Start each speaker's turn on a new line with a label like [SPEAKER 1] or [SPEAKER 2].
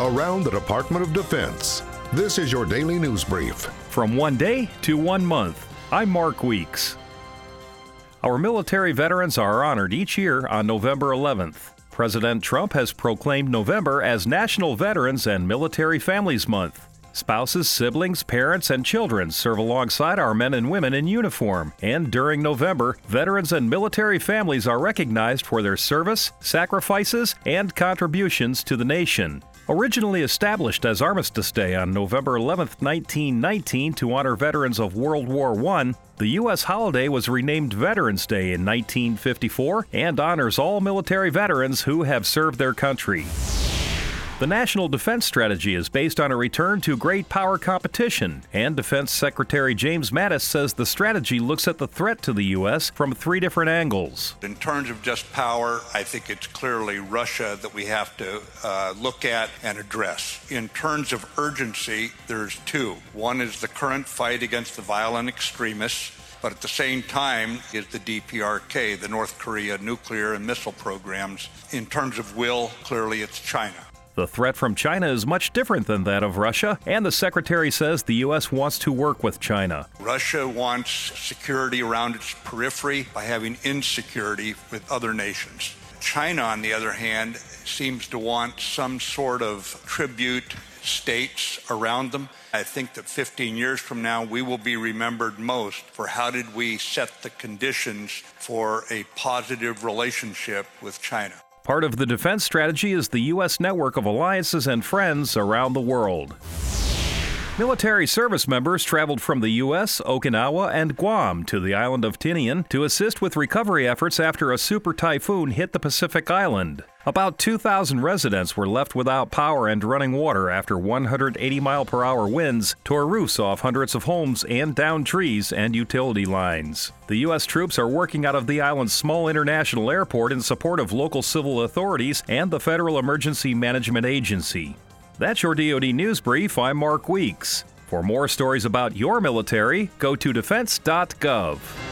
[SPEAKER 1] around the Department of Defense. This is your daily news brief.
[SPEAKER 2] From one day to one month, I'm Mark Weeks. Our military veterans are honored each year on November 11th. President Trump has proclaimed November as National Veterans and Military Families Month. Spouses, siblings, parents, and children serve alongside our men and women in uniform. And during November, veterans and military families are recognized for their service, sacrifices, and contributions to the nation. Originally established as Armistice Day on November 11, 1919, to honor veterans of World War I, the U.S. holiday was renamed Veterans Day in 1954 and honors all military veterans who have served their country. The National Defense Strategy is based on a return to great power competition, and Defense Secretary James Mattis says the strategy looks at the threat to the U.S. from three different angles.
[SPEAKER 3] In terms of just power, I think it's clearly Russia that we have to uh, look at and address. In terms of urgency, there's two. One is the current fight against the violent extremists but at the same time is the DPRK, the North Korea nuclear and missile programs. In terms of will, clearly it's China.
[SPEAKER 2] The threat from China is much different than that of Russia, and the Secretary says the U.S. wants to work with China.
[SPEAKER 3] Russia wants security around its periphery by having insecurity with other nations. China, on the other hand, seems to want some sort of tribute states around them. I think that 15 years from now, we will be remembered most for how did we set the conditions for a positive relationship with China.
[SPEAKER 2] Part of the defense strategy is the U.S. network of alliances and friends around the world. Military service members traveled from the U.S., Okinawa, and Guam to the island of Tinian to assist with recovery efforts after a super typhoon hit the Pacific island. About 2,000 residents were left without power and running water after 180 mile per hour winds tore roofs off hundreds of homes and down trees and utility lines. The U.S. troops are working out of the island's small international airport in support of local civil authorities and the Federal Emergency Management Agency. That's your DoD News Brief. I'm Mark Weeks. For more stories about your military, go to defense.gov.